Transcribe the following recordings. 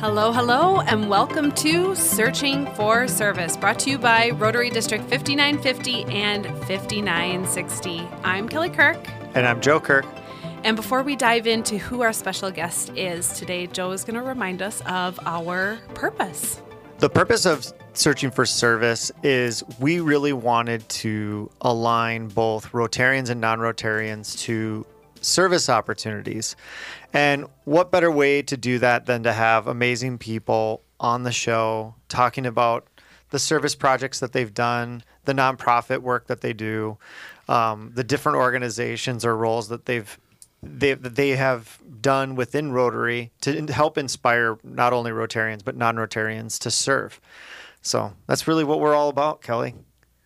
Hello, hello, and welcome to Searching for Service, brought to you by Rotary District 5950 and 5960. I'm Kelly Kirk. And I'm Joe Kirk. And before we dive into who our special guest is today, Joe is going to remind us of our purpose. The purpose of Searching for Service is we really wanted to align both Rotarians and non Rotarians to service opportunities. And what better way to do that than to have amazing people on the show talking about the service projects that they've done, the nonprofit work that they do, um, the different organizations or roles that they've they they have done within Rotary to help inspire not only Rotarians but non-Rotarians to serve. So that's really what we're all about, Kelly.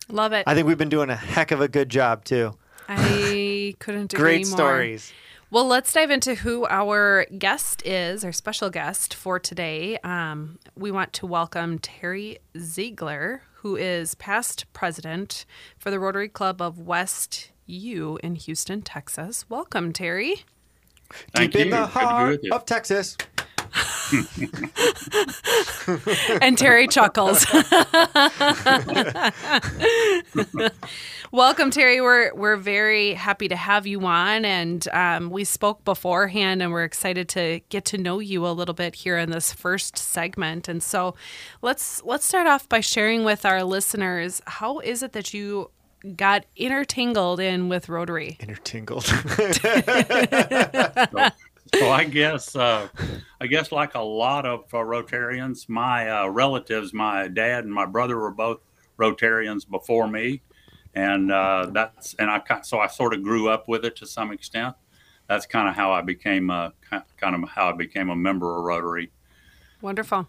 Love it. I think we've been doing a heck of a good job too. I couldn't agree more. Great more. stories. Well, let's dive into who our guest is, our special guest for today. Um, we want to welcome Terry Ziegler, who is past president for the Rotary Club of West U in Houston, Texas. Welcome, Terry. Thank Deep in you. the Good to be heart with you. of Texas. And Terry chuckles. Welcome, Terry. We're we're very happy to have you on, and um, we spoke beforehand, and we're excited to get to know you a little bit here in this first segment. And so, let's let's start off by sharing with our listeners how is it that you got intertangled in with Rotary? Intertingled. So I guess, uh, I guess, like a lot of uh, Rotarians, my uh, relatives, my dad and my brother were both Rotarians before me, and uh, that's and I so I sort of grew up with it to some extent. That's kind of how I became uh, ki- kind of how I became a member of Rotary. Wonderful.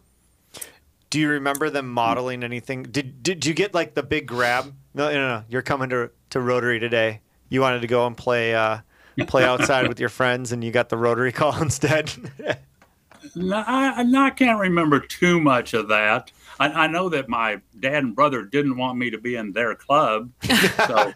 Do you remember them modeling anything? Did did you get like the big grab? No, no, no. You're coming to to Rotary today. You wanted to go and play uh, play outside with your friends, and you got the Rotary call instead. No, I, I can't remember too much of that. I, I know that my dad and brother didn't want me to be in their club, so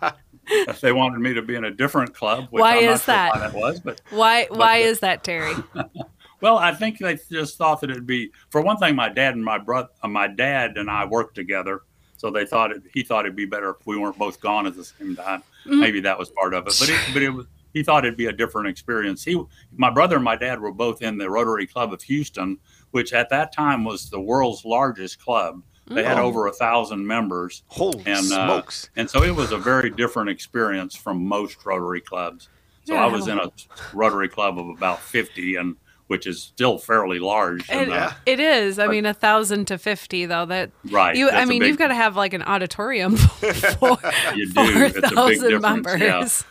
if they wanted me to be in a different club, which Why I'm not is sure that? why that was, but Why why the- is that, Terry? well, I think they just thought that it'd be for one thing. My dad and my brother, uh, my dad and I worked together, so they thought it, he thought it'd be better if we weren't both gone at the same time. Mm-hmm. Maybe that was part of it, but it, but it was. He thought it'd be a different experience. He, my brother and my dad were both in the Rotary Club of Houston, which at that time was the world's largest club. They had over a thousand members, Holy and smokes! uh, and so it was a very different experience from most Rotary clubs. So Yeah, I was in a Rotary club of about fifty, and which is still fairly large. It, And, uh, it is. I mean, a thousand to fifty, though. That right. you. I mean, big- you've got to have like an auditorium for You do. four It's a big thousand difference,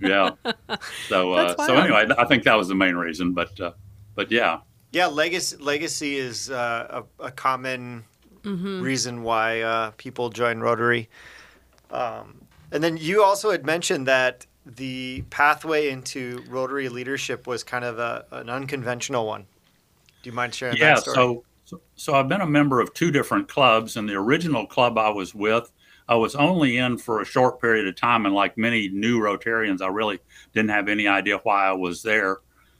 yeah. yeah. So uh, so anyway, I think that was the main reason. But uh, but yeah, Yeah, legacy legacy is uh, a, a common reason why uh, people join Rotary. Um, and then you also had mentioned that the pathway into Rotary leadership was kind of a, an unconventional one. Do you mind sharing yeah. that story? So, so so I've been a member of two different clubs, and the original club I was with, I was only in for a short period of time, and like many new Rotarians, I really didn't have any idea why I was there,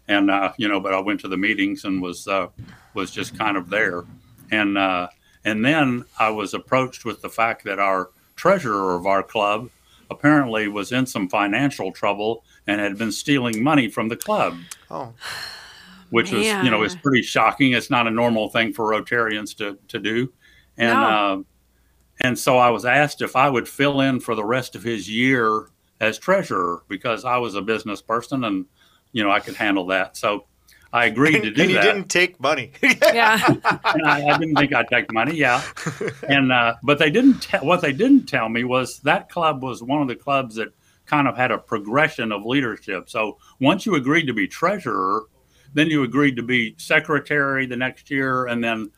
and uh, you know, but I went to the meetings and was uh, was just kind of there, and uh, and then I was approached with the fact that our treasurer of our club apparently was in some financial trouble and had been stealing money from the club oh, which was you know Man. is pretty shocking. It's not a normal thing for Rotarians to to do, and No. uh, and so I was asked if I would fill in for the rest of his year as treasurer because I was a business person and you know I could handle that. So I agreed to and, do and you that. didn't take money. Yeah. and I, I didn't think I'd take money. Yeah, and uh, but they didn't. Te- what they didn't tell me was that club was one of the clubs that kind of had a progression of leadership. So once you agreed to be treasurer, then you agreed to be secretary the next year, and then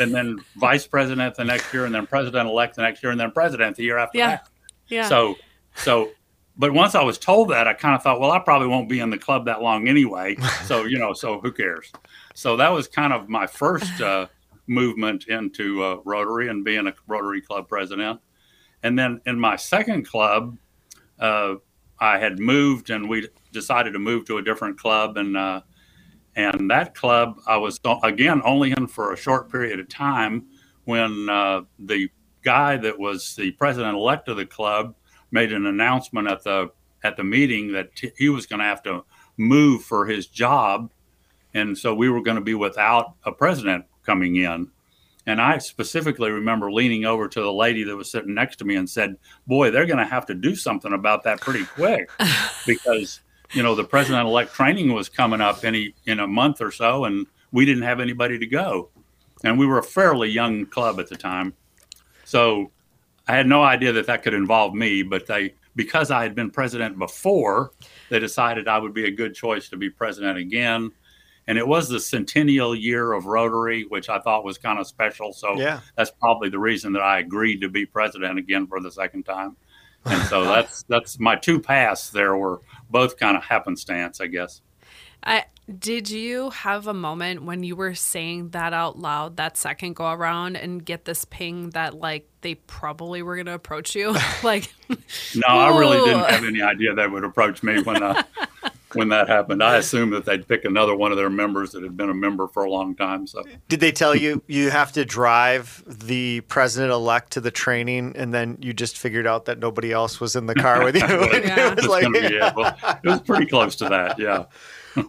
and then vice president the next year, and then president elect the next year, and then president the year after Yeah. that. Yeah. So so. But once I was told that, I kind of thought, well, I probably won't be in the club that long anyway. So, you know, so who cares? So that was kind of my first uh, movement into uh, Rotary and being a Rotary Club president. And then in my second club, uh, I had moved and we decided to move to a different club. And, uh, And that club, I was again only in for a short period of time when uh, the guy that was the president elect of the club made an announcement at the at the meeting that t- he was going to have to move for his job, and so we were going to be without a president coming in. And I specifically remember leaning over to the lady that was sitting next to me and said, "Boy, they're going to have to do something about that pretty quick, because you know the president-elect training was coming up any in a month or so, and we didn't have anybody to go, and we were a fairly young club at the time, so I had no idea that that could involve me. But they, because I had been president before, they decided I would be a good choice to be president again." and it was the centennial year of Rotary, which I thought was kind of special. So yeah. that's probably the reason that I agreed to be president again for the second time. And so that's that's my two paths there were both kind of happenstance, I guess. I did you have a moment when you were saying that out loud that second go around and get this ping that like they probably were going to approach you? like No, I really didn't have any idea they would approach me when uh, when that happened. I assumed that they'd pick another one of their members that had been a member for a long time. So, did they tell you you have to drive the president elect to the training, and then you just figured out that nobody else was in the car with you? yeah. it was like, it. Well, it was pretty close to that. Yeah.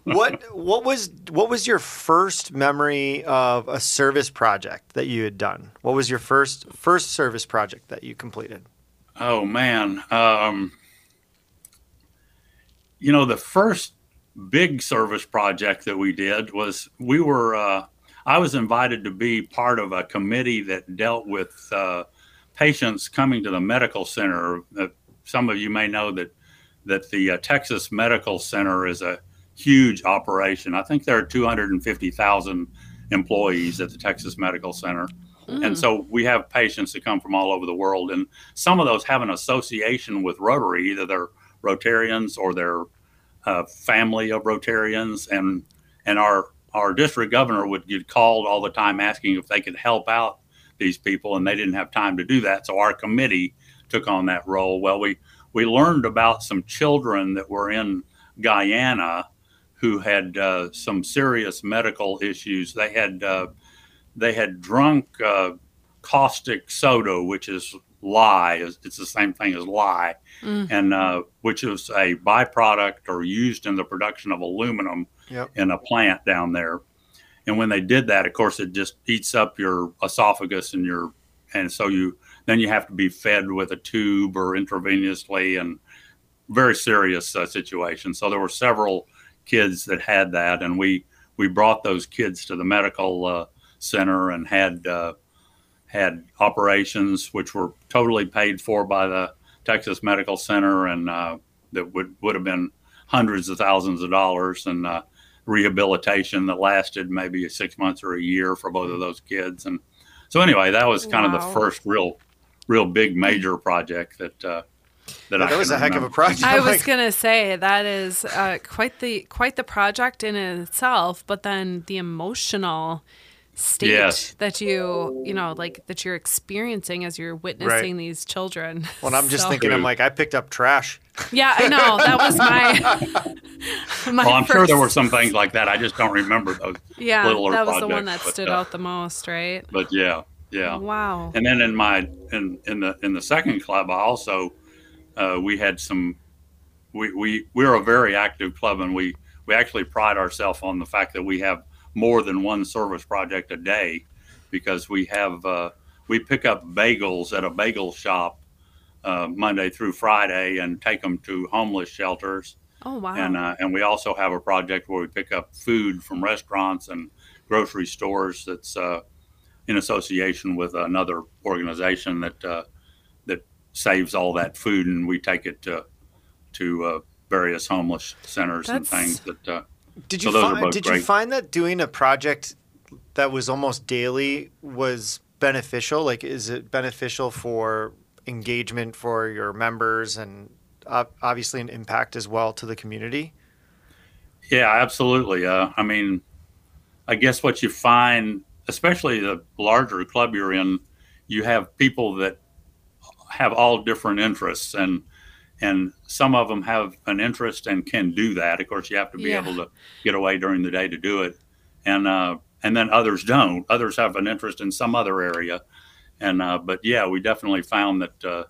What what was what was your first memory of a service project that you had done? What was your first first service project that you completed? Oh man, um, you know, the first big service project that we did was we were, uh, I was invited to be part of a committee that dealt with uh, patients coming to the medical center. Uh, some of you may know that that the uh, Texas Medical Center is a huge operation. I think there are 250,000 employees at the Texas Medical Center. Mm. And so we have patients that come from all over the world, and some of those have an association with Rotary, either they're Rotarians or their uh, family of Rotarians, and and our our district governor would get called all the time asking if they could help out these people, and they didn't have time to do that. So our committee took on that role. Well, we we learned about some children that were in Guyana who had uh, some serious medical issues. They had uh, they had drunk uh, caustic soda, which is lye. It's the same thing as lye, mm. and uh, which is a byproduct or used in the production of aluminum yep. in a plant down there. And when they did that, of course, it just eats up your esophagus and your, and so you then you have to be fed with a tube or intravenously, and very serious uh, situation. So there were several kids that had that, and we we brought those kids to the medical uh, center and had uh, had operations which were totally paid for by the Texas Medical Center, and uh, that would would have been hundreds of thousands of dollars, and uh, rehabilitation that lasted maybe six months or a year for both of those kids. And so, anyway, that was kind wow. of the first real, real big major project that. That, yeah, that was a heck remember. of a project. I was gonna say that is uh, quite the quite the project in itself, but then the emotional state yes. that you you know like that you're experiencing as you're witnessing right. these children well i'm just so. thinking i'm like i picked up trash yeah i know that was my, my well i'm first... sure there were some things like that i just don't remember those yeah that was projects, the one that but, stood uh, out the most right but yeah yeah wow and then in my in in the in the second club i also uh, we had some we we we're a very active club and we we actually pride ourselves on the fact that we have more than one service project a day because we have uh, we pick up bagels at a bagel shop uh, Monday through Friday and take them to homeless shelters. Oh wow! And uh, and we also have a project where we pick up food from restaurants and grocery stores that's uh, in association with another organization that uh, that saves all that food and we take it to to uh, various homeless centers that's... and things that did you so find, did great. you find that doing a project that was almost daily was beneficial? Like, is it beneficial for engagement for your members and uh, obviously an impact as well to the community? Yeah, absolutely. Uh, I mean, I guess what you find, especially the larger club you're in, you have people that have all different interests and and some of them have an interest and can do that. Of course, you have to be Yeah. able to get away during the day to do it, and uh, and then others don't. Others have an interest in some other area, and uh, but yeah, we definitely found that uh,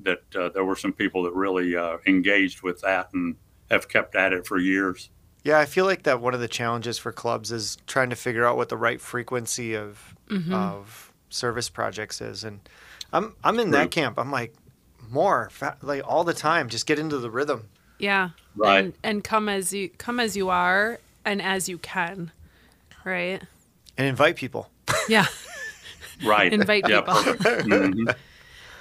that uh, there were some people that really uh, engaged with that and have kept at it for years. Yeah, I feel like that one of the challenges for clubs is trying to figure out what the right frequency of of service projects is, and I'm I'm in that camp. I'm like more like all the time. Just get into the rhythm. Yeah. Right. And, and come as you come as you are and as you can. Right? and invite people. Yeah. Right. Invite yeah, people. perfect. Mhm.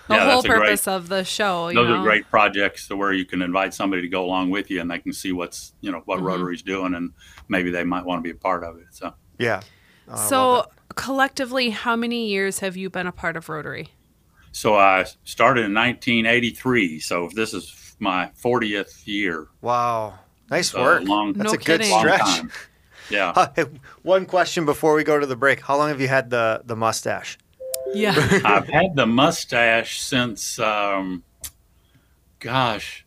The Yeah, whole that's a great- purpose of the show. You Those know? are great projects to where you can invite somebody to go along with you, and they can see what's you know what Mm-hmm. Rotary's doing, and maybe they might want to be a part of it. So, Yeah. Oh, So collectively, how many years have you been a part of Rotary? So I started in 1983. So this is my 40th year. wow, nice So work. long, That's No a good kidding. long stretch. time. Yeah. Uh, hey, one question before we go to the break: How long have you had the the mustache? Yeah. I've had the mustache since, um, gosh,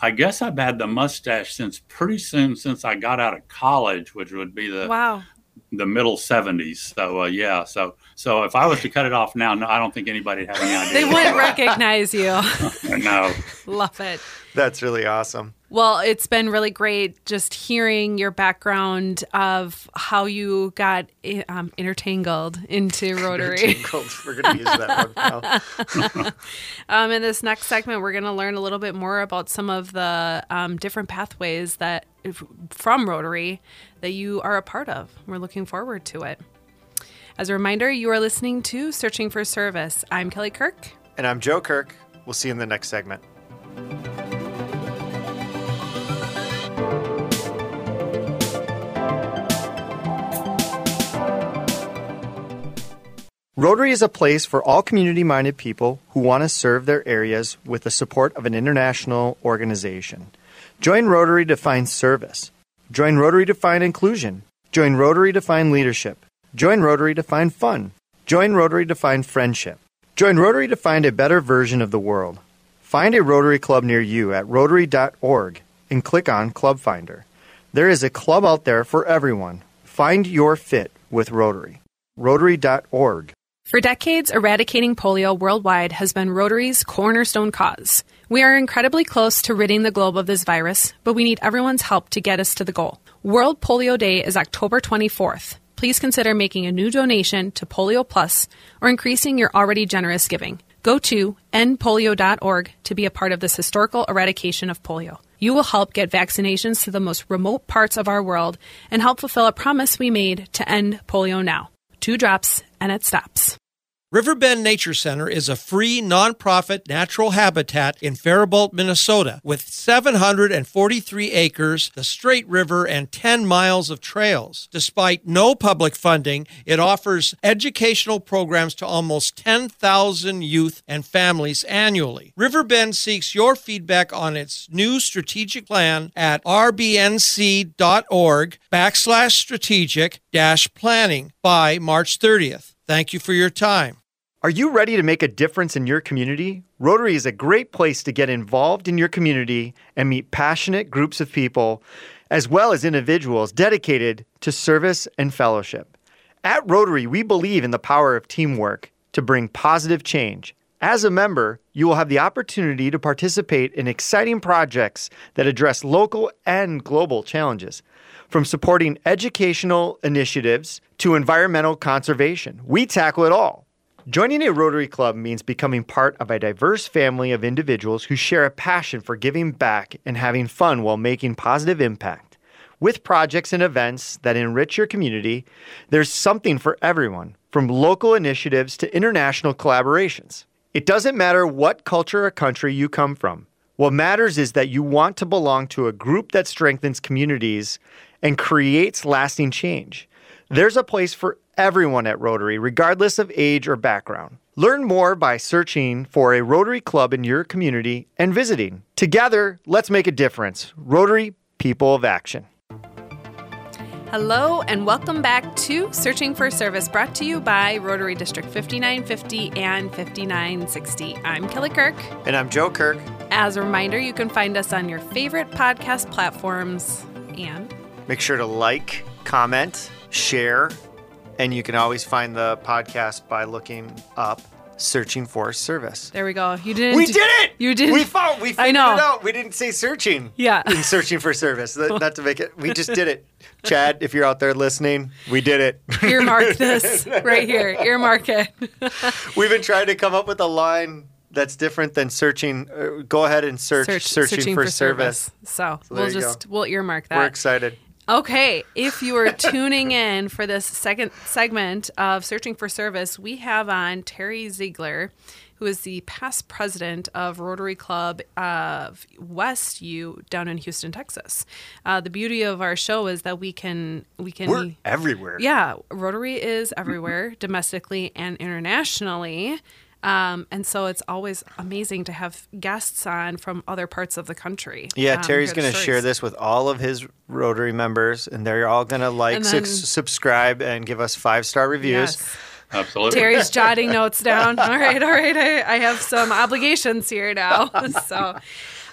I guess I've had the mustache since pretty soon since I got out of college, which would be the wow. The middle 70s. So uh, yeah, so so if I was to cut it off now, no, I don't think anybody'd have any idea. They wouldn't recognize you. no, Love it. That's really awesome. Well, it's been really great just hearing your background of how you got eh, um, intertangled into Rotary. We're gonna use that one now. Um, in this next segment, we're going to learn a little bit more about some of the um, different pathways that from Rotary that you are a part of. We're looking forward to it. As a reminder, you are listening to Searching for Service. I'm Kelly Kirk. And I'm Joe Kirk. We'll see you in the next segment. Rotary is a place for all community minded people who want to serve their areas with the support of an international organization. Join Rotary to find service. Join Rotary to find inclusion. Join Rotary to find leadership. Join Rotary to find fun. Join Rotary to find friendship. Join Rotary to find a better version of the world. Find a Rotary Club near you at rotary.org and click on Club Finder. There is a club out there for everyone. Find your fit with Rotary. Rotary.org. For decades, eradicating polio worldwide has been Rotary's cornerstone cause. We are incredibly close to ridding the globe of this virus, but we need everyone's help to get us to the goal. World Polio Day is October 24th. Please consider making a new donation to Polio Plus or increasing your already generous giving. Go to endpolio.org to be a part of this historical eradication of polio. You will help get vaccinations to the most remote parts of our world and help fulfill a promise we made to end polio now. Two drops and it stops. Riverbend Nature Center is a free, nonprofit natural habitat in Faribault, Minnesota, with 743 acres, the Straight River, and 10 miles of trails. Despite no public funding, it offers educational programs to almost 10,000 youth and families annually. Riverbend seeks your feedback on its new strategic plan at rbnc.org backslash strategic dash planning by March 30th. Thank you for your time. Are you ready to make a difference in your community? Rotary is a great place to get involved in your community and meet passionate groups of people, as well as individuals dedicated to service and fellowship. At Rotary, we believe in the power of teamwork to bring positive change. As a member, you will have the opportunity to participate in exciting projects that address local and global challenges. From supporting educational initiatives to environmental conservation, we tackle it all. Joining a Rotary Club means becoming part of a diverse family of individuals who share a passion for giving back and having fun while making positive impact. With projects and events that enrich your community, there's something for everyone, from local initiatives to international collaborations. It doesn't matter what culture or country you come from. What matters is that you want to belong to a group that strengthens communities and creates lasting change. There's a place for everyone at Rotary, regardless of age or background. Learn more by searching for a Rotary Club in your community and visiting. Together, let's make a difference. Rotary People of Action. Hello, and welcome back to Searching for Service, brought to you by Rotary District 5950 and 5960. I'm Kelly Kirk. And I'm Joe Kirk. As a reminder, you can find us on your favorite podcast platforms and make sure to like, comment, share, and you can always find the podcast by looking up searching for service. There we go. You didn't. We did it. You did. We found. We figured I know. it out. We didn't say searching. Yeah. In searching for service. Not to make it. We just did it. Chad, if you're out there listening, we did it. Earmark this right here. Earmark it. We've been trying to come up with a line that's different than searching. Uh, go ahead and search, Search searching, searching for, for service. So, So we'll just go. we'll earmark that. We're excited. Okay, if you are tuning in for this second segment of Searching for Service, we have on Terry Ziegler, who is the past president of Rotary Club of West U down in Houston, Texas. Uh, the beauty of our show is that we can we can We're everywhere. yeah, Rotary is everywhere, domestically and internationally. Um, and so it's always amazing to have guests on from other parts of the country. Yeah, um, Terry's going to share this with all of his Rotary members, and they're all going to like, And su- subscribe, and give us five star reviews. Yes. Absolutely. Terry's jotting notes down. All right, all right. I, I have some obligations here now. So,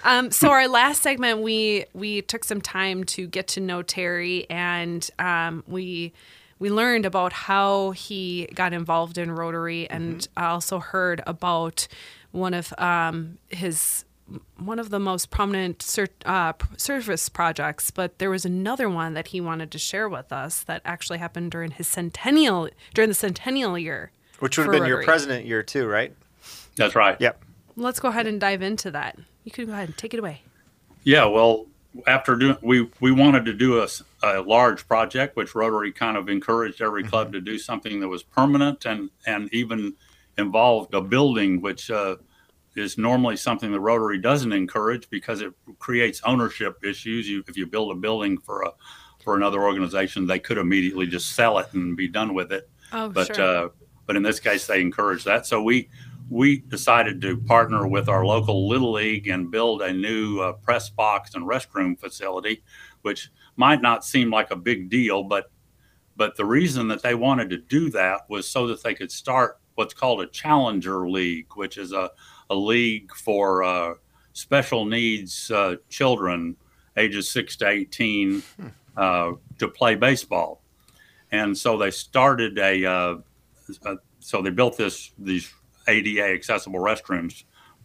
um, so our last segment, we we took some time to get to know Terry, and um, we we learned about how he got involved in Rotary, and I also heard about one of um, his one of the most prominent ser- uh, service projects, but there was another one that he wanted to share with us that actually happened during his centennial during the centennial year. Which would have for been your president year too, right? That's right. Yep. Let's go ahead and dive into that. You can go ahead and take it away. Yeah, well, after doing, we we wanted to do a, a large project, which Rotary kind of encouraged every club to do something that was permanent and and even involved a building, which uh, is normally something the Rotary doesn't encourage because it creates ownership issues. You, if you build a building for a for another organization, they could immediately just sell it and be done with it. Oh, but sure. uh, but in this case, they encourage that. So we we decided to partner with our local little league and build a new uh, press box and restroom facility, which might not seem like a big deal, but but the reason that they wanted to do that was so that they could start what's called a challenger league, which is a, a league for uh, special needs uh, children ages six to 18 uh, to play baseball. And so they started a, uh, uh, so they built this, these ADA accessible restrooms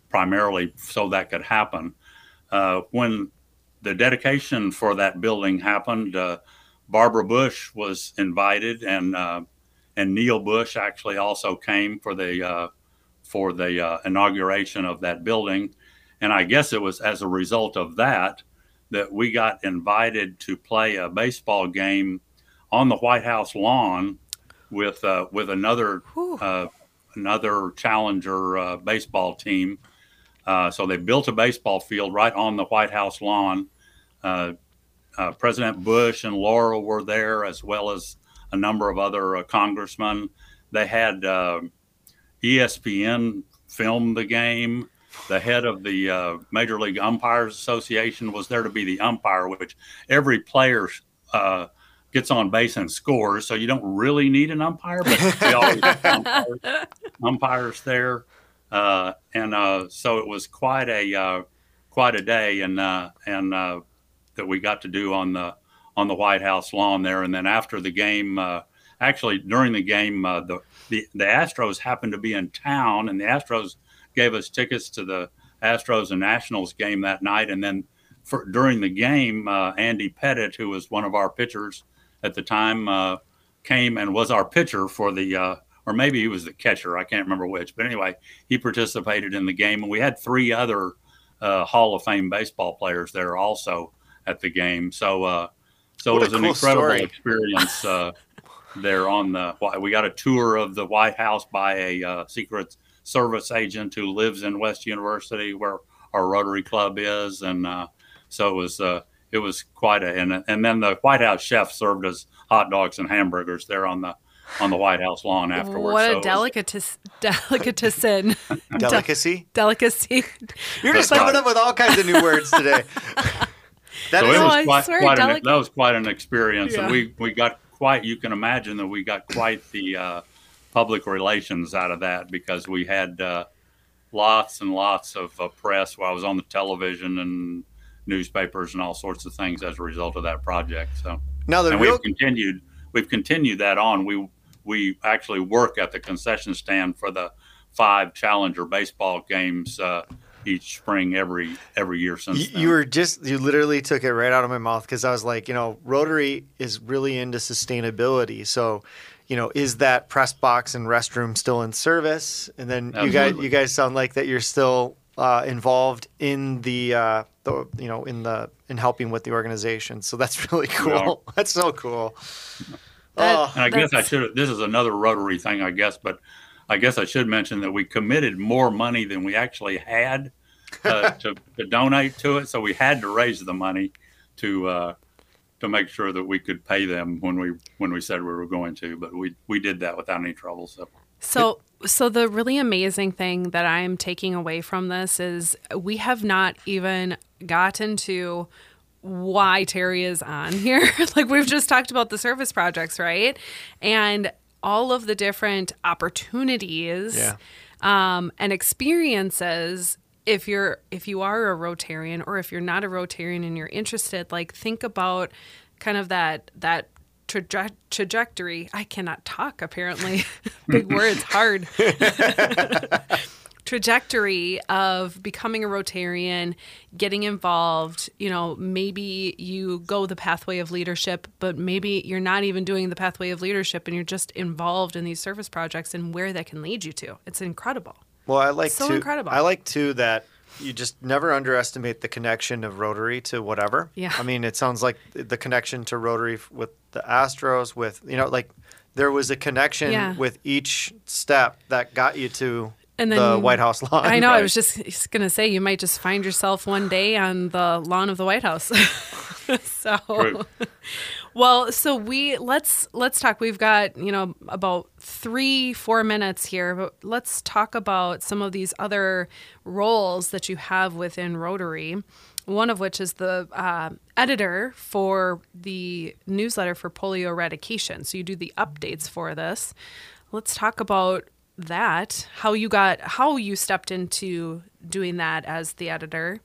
primarily so that could happen. Uh, when the dedication for that building happened, uh, Barbara Bush was invited, and uh, and Neil Bush actually also came for the uh, for the uh, inauguration of that building. And I guess it was as a result of that that we got invited to play a baseball game on the White House lawn with uh, with another uh, another challenger uh, baseball team. Uh, so they built a baseball field right on the White House lawn. Uh, uh, President Bush and Laura were there, as well as a number of other uh, congressmen. They had ESPN film the game. The head of the Major League Umpires Association was there to be the umpire, which every player gets on base and scores. So you don't really need an umpire, but we always have umpires, umpires there. Uh, and uh, so it was quite a uh, quite a day, and uh, and uh, that we got to do on the on the White House lawn there. And then after the game, uh, actually during the game, uh, the, the the Astros happened to be in town, and the Astros gave us tickets to the Astros and Nationals game that night. And then for, during the game, uh, Andy Pettitte, who was one of our pitchers at the time, uh, came and was our pitcher for the. Uh, or maybe he was the catcher. I can't remember which. But anyway, he participated in the game, and we had three other uh, Hall of Fame baseball players there also at the game. So, uh, so What it was an cool incredible story. experience uh, there on the. We got a tour of the White House by a uh, Secret Service agent who lives in West University, where our Rotary Club is, and uh, so it was. It was quite a and, and then the White House chef served us hot dogs and hamburgers there on the on the White House lawn afterwards. What So a it delicates delicatessen Delicacy. delicacy. You're just That's coming right. up with all kinds of new words today. That so is- it Oh, was I quite, swear, quite an, that was quite an experience, Yeah. and we we got quite. You can imagine that we got quite the uh, public relations out of that because we had uh, lots and lots of uh, press. While I was on the television and newspapers and all sorts of things as a result of that project. So, now the and real we've continued we've continued that on. We we actually work at the concession stand for the five Challenger baseball games uh, each spring every every year since You, then. you were just you literally took it right out of my mouth because I was like, you know, Rotary is really into sustainability. So, you know, is that press box and restroom still in service? And then you guys you guys sound like that you're still uh, involved in the uh, the you know in the in helping with the organization. So that's really cool. That's so cool. That- oh, And I guess I should. This is another Rotary thing, I guess, but I guess I should mention that we committed more money than we actually had uh, to, to donate to it. So we had to raise the money to uh, to make sure that we could pay them when we when we said we were going to. But we we did that without any trouble. So So, so the really amazing thing that I'm taking away from this is we have not even gotten to why Terry is on here. like we've just talked about the service projects, right? And all of the different opportunities Yeah. um, and experiences if you're if you are a rotarian or if you're not a rotarian and you're interested like think about kind of that that traje- trajectory i cannot talk apparently big words hard trajectory of becoming a Rotarian, getting involved. You know, maybe you go the pathway of leadership, but maybe you're not even doing the pathway of leadership and you're just involved in these service projects and where that can lead you to. It's incredible. Well, I like So to, incredible. I like too that you just never underestimate the connection of Rotary to whatever. Yeah. I mean, it sounds like the connection to Rotary with the Astros, with you know, like there was a connection Yeah. with each step that got you to And then, the White House lawn. I know. I was just, just going to say, you might just find yourself one day on the lawn of the White House. so, True. well, so we let's let's talk. We've got you know about three four minutes here, but let's talk about some of these other roles that you have within Rotary. One of which is the uh, editor for the newsletter for polio eradication. So you do the updates for this. Let's talk about that. How you got how you stepped into doing that as the editor,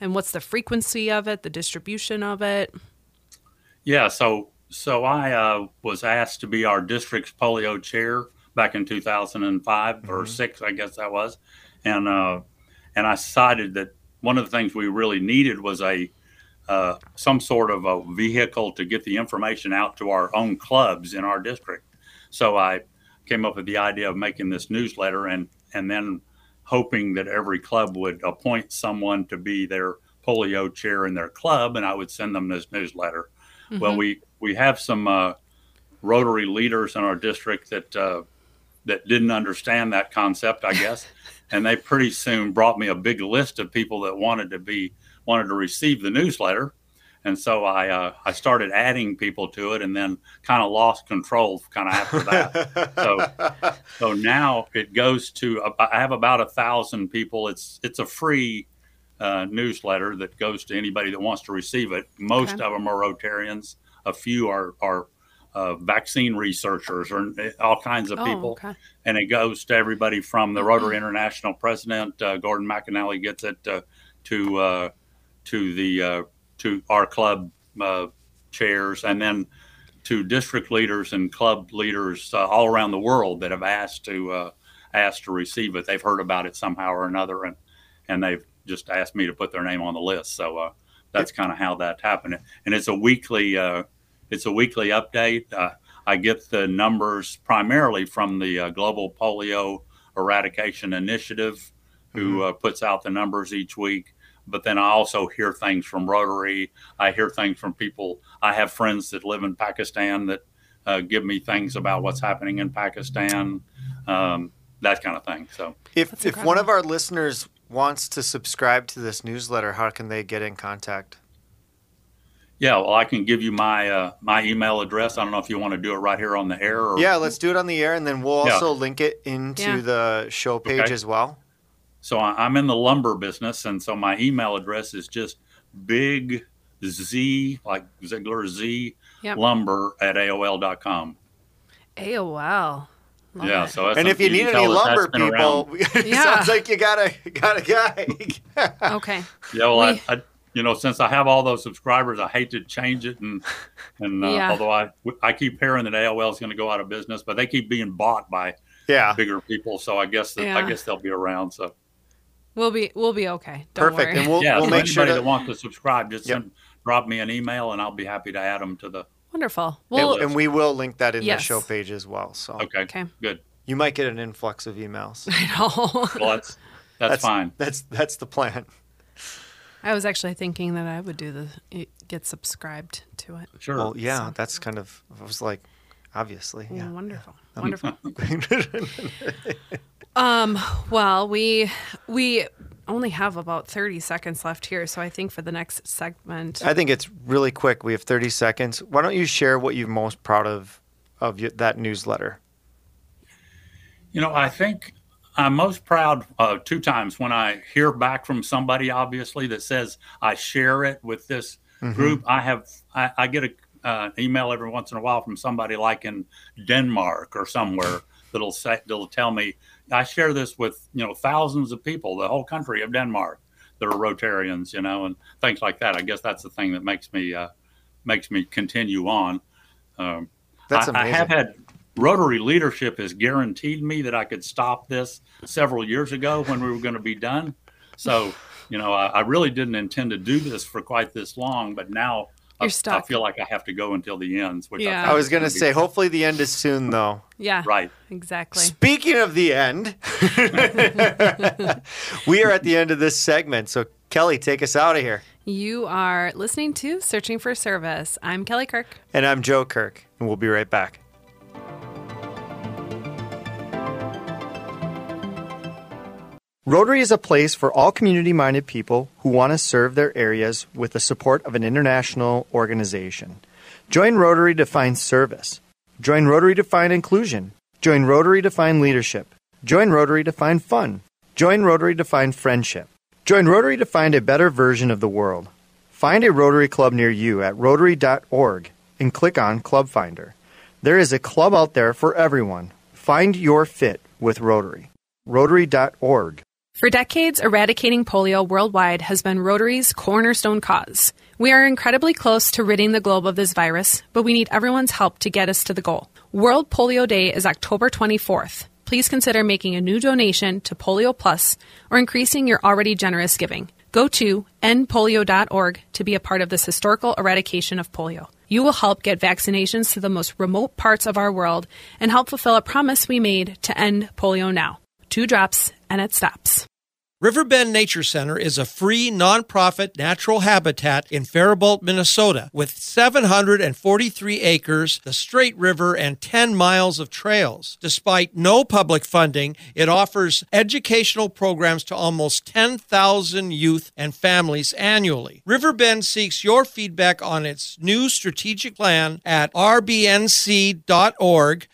and what's the frequency of it, the distribution of it. Yeah, so so I uh, was asked to be our district's polio chair back in 2005 or six, I guess that was, and uh, and I decided that one of the things we really needed was a uh, some sort of a vehicle to get the information out to our own clubs in our district. So I came up with the idea of making this newsletter and and then hoping that every club would appoint someone to be their polio chair in their club, and I would send them this newsletter. Well, we we have some uh, Rotary leaders in our district that uh, that didn't understand that concept, I guess, and they pretty soon brought me a big list of people that wanted to be wanted to receive the newsletter, and so I uh, I started adding people to it, and then kind of lost control kind of after that. so so now it goes to I have about a thousand people. It's it's a free uh, newsletter that goes to anybody that wants to receive it. Most Okay. of them are Rotarians. A few are are uh, vaccine researchers or all kinds of Oh, people, okay. and it goes to everybody from the Rotary International president uh, Gordon McInally gets it uh, to uh, to the uh, to our club uh, chairs, and then to district leaders and club leaders uh, all around the world that have asked to uh, asked to receive it. They've heard about it somehow or another, and and they've just asked me to put their name on the list. So uh, that's kind of how that happened. And it's a weekly uh, it's a weekly update. Uh, I get the numbers primarily from the uh, Global Polio Eradication Initiative, who uh, puts out the numbers each week. But then I also hear things from Rotary. I hear things from people. I have friends that live in Pakistan that uh, give me things about what's happening in Pakistan, um, that kind of thing. So if if one of our listeners wants to subscribe to this newsletter, how can they get in contact? yeah, well, I can give you my uh, my email address. I don't know if you want to do it right here on the air. Or, Yeah, let's do it on the air, and then we'll Yeah. also link it into Yeah. the show page Okay. as well. So I- I'm in the lumber business, and so my email address is just big Z, like Ziegler Z, Yep. lumber at AOL.com. AOL. Love yeah. it. So And if you need any lumber people, it Yeah. sounds like you got a got a guy. okay. Yeah, well, We- I, I, you know, since I have all those subscribers, I hate to change it, and and uh, Yeah. although I I keep hearing that AOL is going to go out of business, but they keep being bought by yeah. bigger people, so I guess that Yeah. I guess they'll be around. So We'll be we'll be okay. Don't Perfect. worry. And we'll yeah, we'll so make anybody sure that to wants to subscribe, just Yep. send, drop me an email, and I'll be happy to add them to the. Wonderful. and, Well, and we will link that in Yes. the show page as well. So Okay, okay. good. you might get an influx of emails. I know. Well, that's that's, fine. That's that's the plan. I was actually thinking that I would do the get subscribed to it. Sure. Well, yeah, that's kind of. I was like, obviously, Yeah. yeah. Wonderful. Wonderful. um, well, we we only have about 30 seconds left here, so I think for the next segment. I think it's really quick. We have 30 seconds. Why don't you share what you're most proud of of your, that newsletter? You know, I think I'm most proud uh, two times when I hear back from somebody, obviously, that says I share it with this group. I have, I, I get a uh, email every once in a while from somebody like in Denmark or somewhere that'll say, that'll tell me I share this with you know thousands of people, the whole country of Denmark that are Rotarians, you know, and things like that. I guess that's the thing that makes me uh, makes me continue on. Um, That's I, I have had Rotary leadership has guaranteed me that I could stop this several years ago when we were going to be done. So, you know, I, I really didn't intend to do this for quite this long, but now You're I stuck. feel like I have to go until the end. Which Yeah. I, I was going to be- say, hopefully the end is soon, though. yeah. right. Exactly. Speaking of the end, we are at the end of this segment. So, Kelly, take us out of here. You are listening to Searching for Service. I'm Kelly Kirk. And I'm Joe Kirk, and we'll be right back. Rotary is a place for all community minded people who want to serve their areas with the support of an international organization. Join Rotary to find service. Join Rotary to find inclusion. Join Rotary to find leadership. Join Rotary to find fun. Join Rotary to find friendship. Join Rotary to find a better version of the world. Find a Rotary Club near you at rotary.org and click on Club Finder. There is a club out there for everyone. Find your fit with Rotary. Rotary.org. For decades, eradicating polio worldwide has been Rotary's cornerstone cause. We are incredibly close to ridding the globe of this virus, but we need everyone's help to get us to the goal. World Polio Day is October 24th. Please consider making a new donation to Polio Plus or increasing your already generous giving. Go to endpolio.org to be a part of this historical eradication of polio. You will help get vaccinations to the most remote parts of our world and help fulfill a promise we made to end polio now. Two drops and it stops. Riverbend Nature Center is a free nonprofit natural habitat in Faribault, Minnesota, with 743 acres, the Straight River, and 10 miles of trails. Despite no public funding, it offers educational programs to almost 10,000 youth and families annually. Riverbend seeks your feedback on its new strategic plan at rbnc.org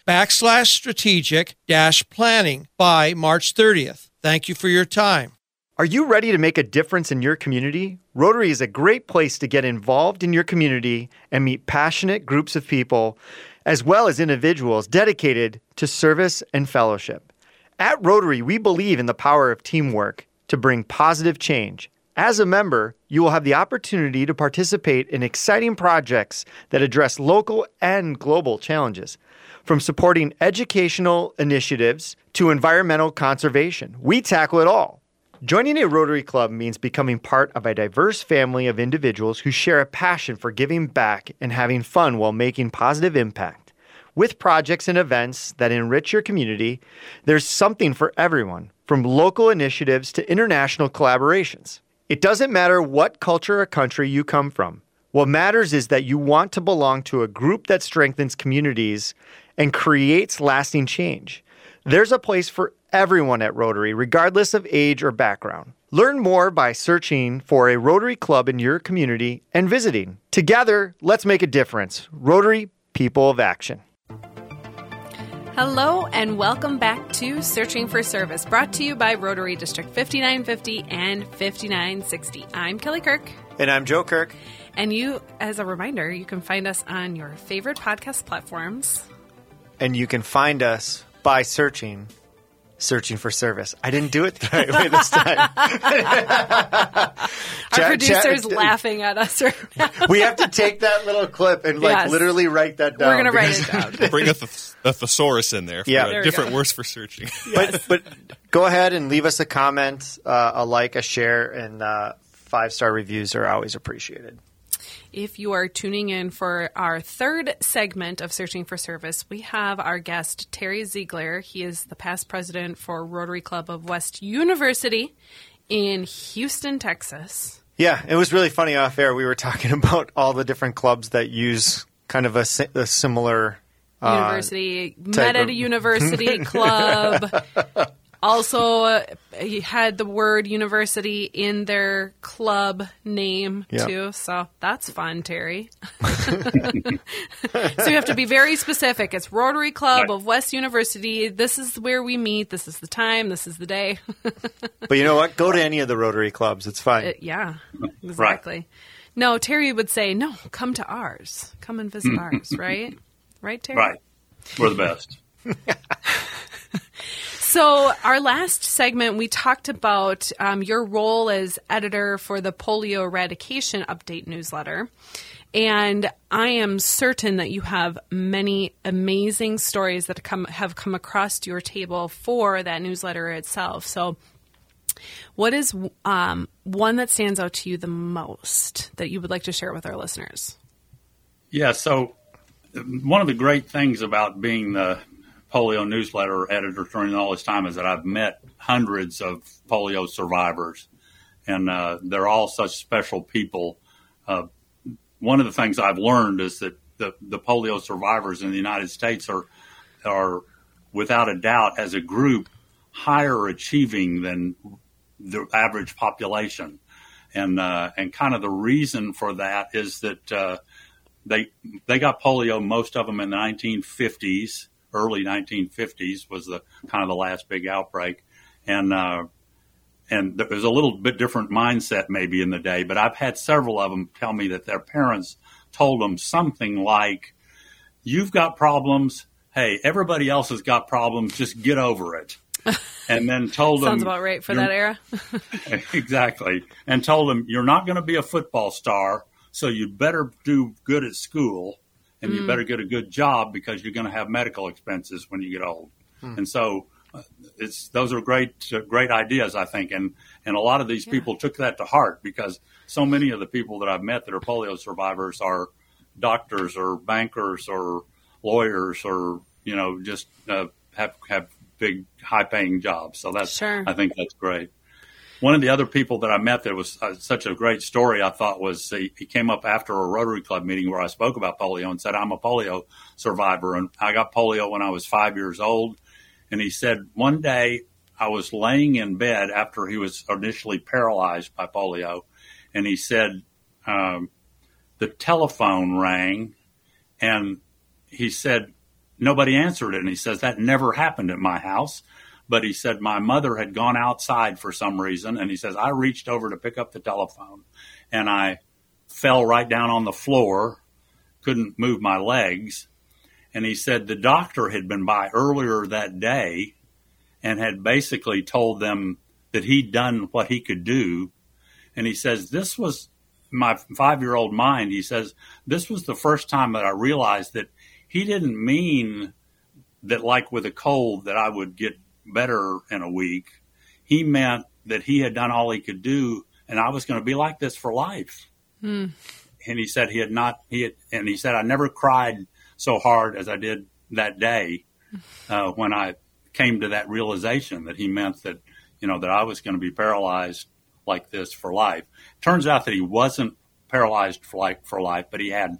backslash strategic dash planning by March 30th. Thank you for your time. Are you ready to make a difference in your community? Rotary is a great place to get involved in your community and meet passionate groups of people, as well as individuals dedicated to service and fellowship. At Rotary, we believe in the power of teamwork to bring positive change. As a member, you will have the opportunity to participate in exciting projects that address local and global challenges. From supporting educational initiatives to environmental conservation, we tackle it all. Joining a Rotary Club means becoming part of a diverse family of individuals who share a passion for giving back and having fun while making positive impact. With projects and events that enrich your community, there's something for everyone, from local initiatives to international collaborations. It doesn't matter what culture or country you come from. What matters is that you want to belong to a group that strengthens communities and creates lasting change. There's a place for everyone at Rotary, regardless of age or background. Learn more by searching for a Rotary Club in your community and visiting. Together, let's make a difference. Rotary People of Action. Hello and welcome back to Searching for Service, brought to you by Rotary District 5950 and 5960. I'm Kelly Kirk. And I'm Joe Kirk. And you, as a reminder, you can find us on your favorite podcast platforms. And you can find us by searching searching for service. I didn't do it the right way this time. Our producer's laughing at us right now. we have to take that little clip and like Yes. literally write that down. We're going to write it down. Bring a, th- a thesaurus in there for Yeah. There different go. words for searching. But but go ahead and leave us a comment, uh, a like, a share, and uh, five star reviews are always appreciated. If you are tuning in for our third segment of Searching for Service, we have our guest, Terry Ziegler. He is the past president for Rotary Club of West University in Houston, Texas. Yeah, it was really funny off air. We were talking about all the different clubs that use kind of a, a similar. uh, University, type met at of- a university club. Also, uh, he had the word university in their club name Yeah. too, so that's fun, Terry. so you have to be very specific. It's Rotary Club Right. of West University. This is where we meet. This is the time. This is the day. But you know what? Go to any of the Rotary clubs. It's fine. Uh, yeah, exactly. No, Terry would say, "No, come to ours. Come and visit ours." Right, right, Terry. Right. We're the best. So, our last segment, we talked about um, your role as editor for the polio eradication update newsletter. And I am certain that you have many amazing stories that come, have come across your table for that newsletter itself. So, what is um, one that stands out to you the most that you would like to share with our listeners? Yeah. So one of the great things about being the polio newsletter editor during all this time is that I've met hundreds of polio survivors, and uh, they're all such special people. Uh, one of the things I've learned is that the, the polio survivors in the United States are are without a doubt as a group higher achieving than the average population, and uh, and kind of the reason for that is that uh, they they got polio most of them in the 1950s early 1950s was the kind of the last big outbreak. And uh, and there was a little bit different mindset maybe in the day but i've had several of them tell me that their parents told them something like you've got problems. Hey everybody else has got problems. Just get over it. And then told them Sounds about right for that era. exactly, and told them you're not going to be a football star, so you better do good at school, and you better get a good job because you're going to have medical expenses when you get old. And so, uh, it's those are great uh, great ideas, I think, and and a lot of these people took that to heart because so many of the people that I've met that are polio survivors are doctors or bankers or lawyers or you know just uh, have have big high paying jobs. So that's Sure. I think that's great. One of the other people that I met that was uh, such a great story, I thought, was he, he came up after a Rotary Club meeting where I spoke about polio and said, I'm a polio survivor. And I got polio when I was five years old. And he said, one day I was laying in bed after he was initially paralyzed by polio. And he said, um, the telephone rang and he said, nobody answered it. And he says, that never happened at my house. But he said, my mother had gone outside for some reason. And he says, I reached over to pick up the telephone and I fell right down on the floor, couldn't move my legs. And he said the doctor had been by earlier that day and had basically told them that he'd done what he could do. And he says, This was my five year old mind. He says, This was the first time that I realized that he didn't mean that, like with a cold, that I would get better in a week. He meant that he had done all he could do and I was going to be like this for life. And he said he had not, he had, and he said, I never cried so hard as I did that day uh, when I came to that realization that he meant that, you know, that I was going to be paralyzed like this for life. Turns out that he wasn't paralyzed for like for life, but he had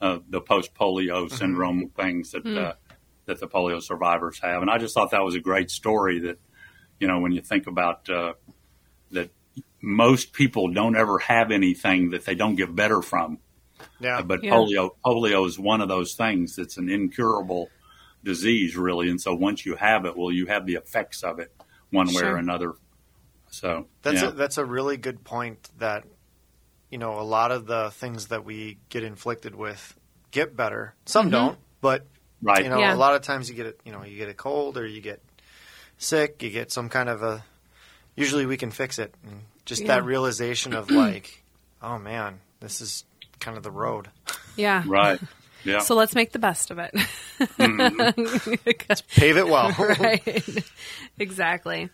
uh, the post polio syndrome things that uh, that the polio survivors have, and I just thought that was a great story. That you know, when you think about uh, that, most people don't ever have anything that they don't get better from. Yeah. But Yeah. polio polio is one of those things that's an incurable disease, really. And so once you have it, well, you have the effects of it one way or another. So That's yeah. a, that's a really good point. That you know, a lot of the things that we get inflicted with get better. Some don't, but Right. you know, Yeah. a lot of times you get it. You know, you get a cold or you get sick. You get some kind of a. Usually, we can fix it. And just that realization of like, oh man, this is kind of the road. Yeah. Right. Yeah. So let's make the best of it. Pave it well. right. exactly.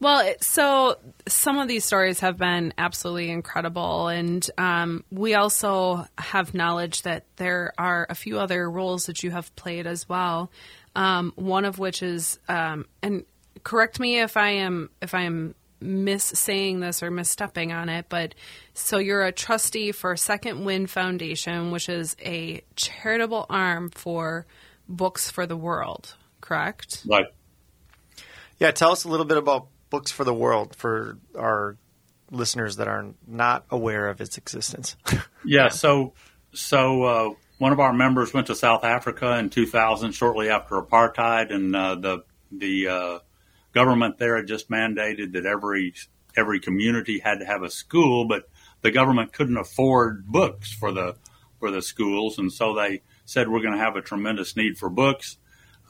Well, so some of these stories have been absolutely incredible. And um, we also have knowledge that there are a few other roles that you have played as well. Um, one of which is, um, and correct me if I am if I am miss saying this or misstepping on it, but so you're a trustee for Second Wind Foundation, which is a charitable arm for Books for the World, correct? right. Yeah, tell us a little bit about Books for the World for our listeners that are not aware of its existence. Yeah. So, so uh, one of our members went to South Africa in 2000, shortly after apartheid, and uh, the the uh, government there had just mandated that every every community had to have a school, but the government couldn't afford books for the for the schools, and so they said we're going to have a tremendous need for books.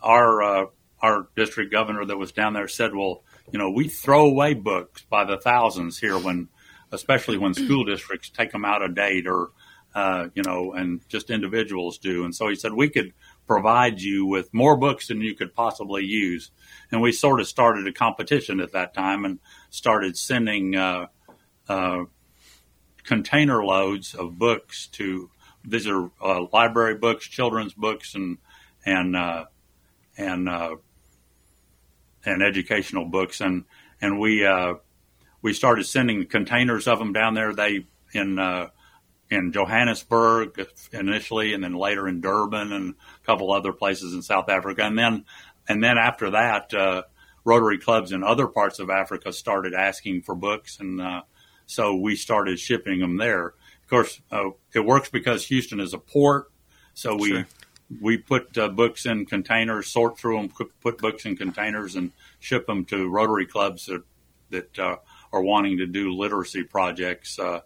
Our uh, our district governor that was down there said, "Well, you know, we throw away books by the thousands here when, especially when school districts take them out of date or, uh, you know, and just individuals do." And so he said we could provide you with more books than you could possibly use. And we sort of started a competition at that time and started sending uh, uh, container loads of books to. These are uh, library books, children's books, and and uh, and uh, and educational books, and and we uh, we started sending containers of them down there. They in in Johannesburg initially, and then later in Durban and a couple other places in South Africa, and then and then after that, uh, Rotary clubs in other parts of Africa started asking for books, and uh, so we started shipping them there. Of course, uh, it works because Houston is a port, so we Sure. we put uh, books in containers, sort through them, put- put books in containers, and ship them to Rotary clubs that that uh, are wanting to do literacy projects uh,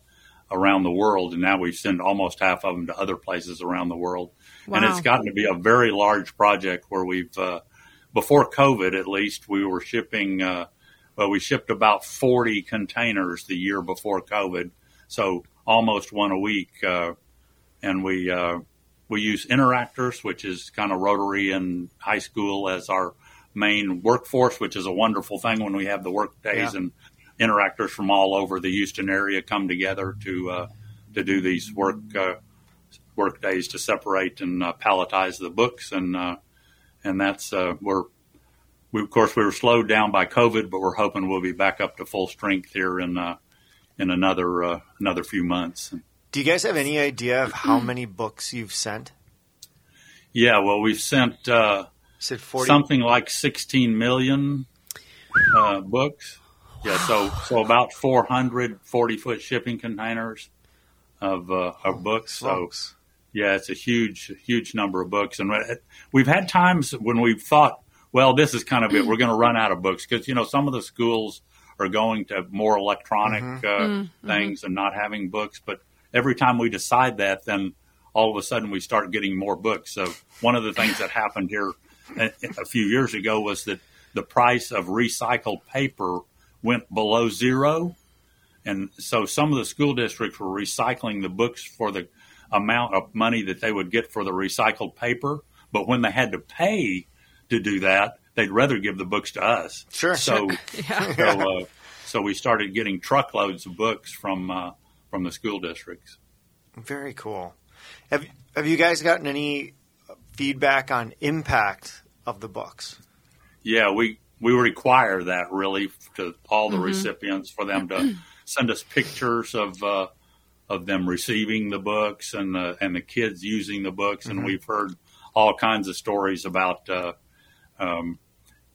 around the world. And now we send almost half of them to other places around the world. And it's gotten to be a very large project where we've, uh, before COVID at least, we were shipping. Uh, well, we shipped about 40 containers the year before COVID, so almost one a week. Uh, and we uh, we use Interactors, which is kind of Rotary and high school as our main workforce, which is a wonderful thing when we have the work days Yeah. and interactors from all over the Houston area come together to uh, to do these work uh, work days to separate and uh, palletize the books and uh, and that's uh, we're we of course we were slowed down by COVID, but we're hoping we'll be back up to full strength here in uh, in another uh, another few months. Do you guys have any idea of how many books you've sent? Yeah, well, we've sent uh, said 40. something like 16 million uh, books. Yeah, so so about 440 foot shipping containers of uh, of books. So yeah, it's a huge huge number of books, and we've had times when we've thought, well, this is kind of it. We're going to run out of books because you know some of the schools are going to more electronic uh, things and not having books. But every time we decide that, then all of a sudden we start getting more books. So one of the things that happened here a, a few years ago was that the price of recycled paper went below zero. And so some of the school districts were recycling the books for the amount of money that they would get for the recycled paper. But when they had to pay to do that, they'd rather give the books to us. Sure. So, Yeah. so, uh, so we started getting truckloads of books from uh, from the school districts. Very cool. Have Have you guys gotten any feedback on impact of the books? Yeah, we we require that really to all the recipients for them to send us pictures of uh, of them receiving the books and the and the kids using the books, and we've heard all kinds of stories about uh, um,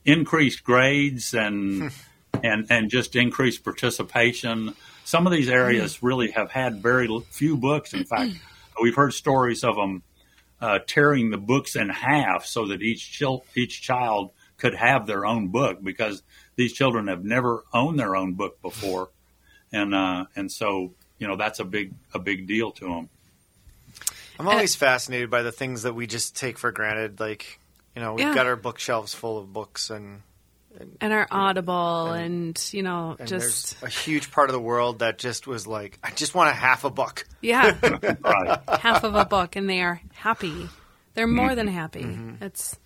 increased grades and and and just increased participation. Some of these areas really have had very few books. In fact, we've heard stories of them uh, tearing the books in half so that each chil- each child could have their own book because these children have never owned their own book before, and uh, and so you know that's a big a big deal to them. I'm always fascinated by the things that we just take for granted. Like, you know, we've Yeah. got our bookshelves full of books, and, and our Audible, and, you know, and just a huge part of the world that just was like, I just want a half a book. yeah, Right. half of a book, and they are happy. They're more than happy. Mm-hmm. It's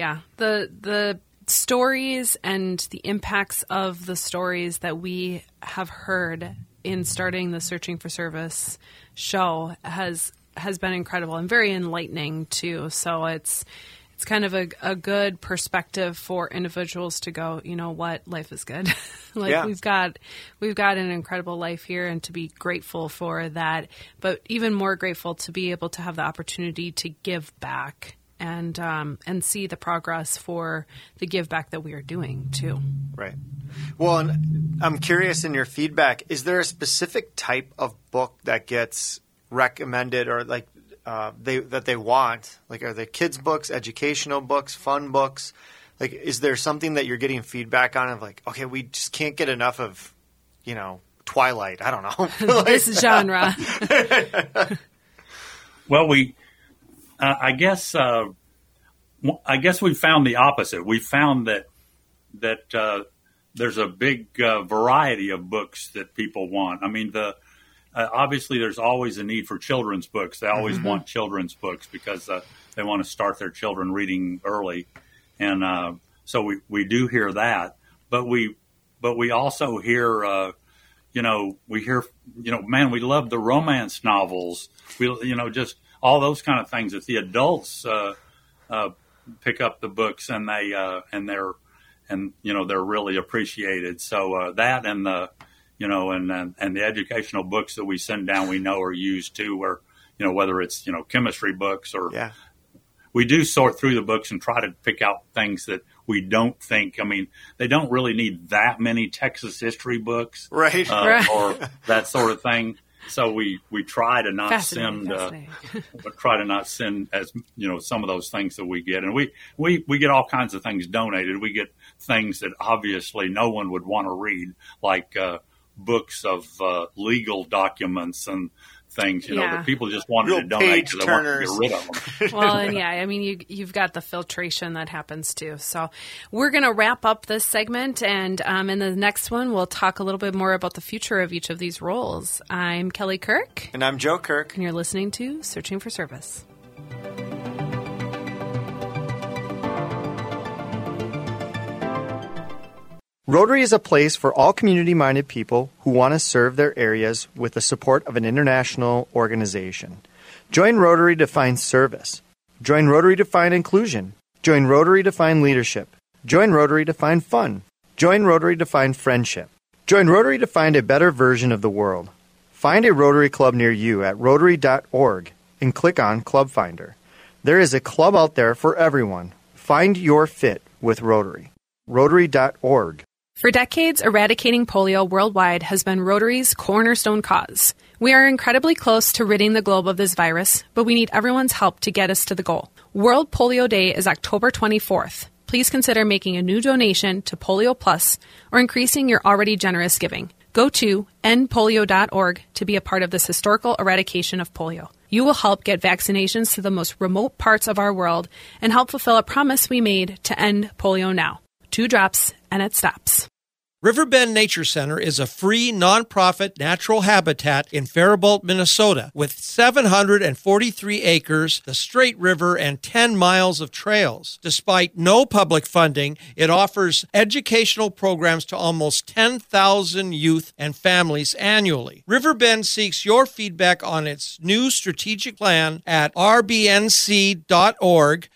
yeah, the the stories and the impacts of the stories that we have heard in starting the Searching for Service show has has been incredible and very enlightening too. So it's it's kind of a, a good perspective for individuals to go, you know what, life is good. like Yeah. we've got we've got an incredible life here and to be grateful for that. But even more grateful to be able to have the opportunity to give back and um, and see the progress for the give back that we are doing too. Right. Well, and I'm curious in your feedback, is there a specific type of book that gets recommended or like uh, they that they want? Like, are they kids' books, educational books, fun books? Like, is there something that you're getting feedback on of like, okay, we just can't get enough of, you know, Twilight. I don't know. Like- this genre. Well, we, uh, I guess, uh, I guess we found the opposite. We found that that uh, there's a big uh, variety of books that people want. I mean, the uh, obviously there's always a need for children's books. They always want children's books because uh, they want to start their children reading early, and uh, so we we do hear that. But we but we also hear. Uh, you know, we hear, you know, man, we love the romance novels. We, you know, just all those kind of things If the adults uh, uh, pick up the books and they uh, and they're and you know they're really appreciated. So uh, that and the, you know, and, and and the educational books that we send down, we know are used too. Where you know whether it's you know chemistry books or yeah. we do sort through the books and try to pick out things that we don't think. I mean, they don't really need that many Texas history books Right. uh, Right. or that sort of thing. So we we try to not send uh, but try to not send as you know some of those things that we get, and we we we get all kinds of things donated. We get things that obviously no one would want to read, like uh, books of uh, legal documents and things. You know Yeah. that people just wanted Real to donate because they wanted to get rid of them. well, and yeah, I mean, you, you've got the filtration that happens too. So we're going to wrap up this segment, and um, in the next one, we'll talk a little bit more about the future of each of these roles. I'm Kelly Kirk, And I'm Joe Kirk. and you're listening to Searching for Service. Rotary is a place for all community minded people who want to serve their areas with the support of an international organization. Join Rotary to find service. Join Rotary to find inclusion. Join Rotary to find leadership. Join Rotary to find fun. Join Rotary to find friendship. Join Rotary to find a better version of the world. Find a Rotary Club near you at rotary.org and click on Club Finder. There is a club out there for everyone. Find your fit with Rotary. Rotary.org. For decades, eradicating polio worldwide has been Rotary's cornerstone cause. We are incredibly close to ridding the globe of this virus, but we need everyone's help to get us to the goal. World Polio Day is October 24th. Please consider making a new donation to Polio Plus or increasing your already generous giving. Go to endpolio.org to be a part of this historical eradication of polio. You will help get vaccinations to the most remote parts of our world and help fulfill a promise we made to end polio now. Two drops and it stops. Riverbend Nature Center is a free nonprofit natural habitat in Faribault, Minnesota, with 743 acres, the Straight River, and 10 miles of trails. Despite no public funding, it offers educational programs to almost 10,000 youth and families annually. Riverbend seeks your feedback on its new strategic plan at rbnc.org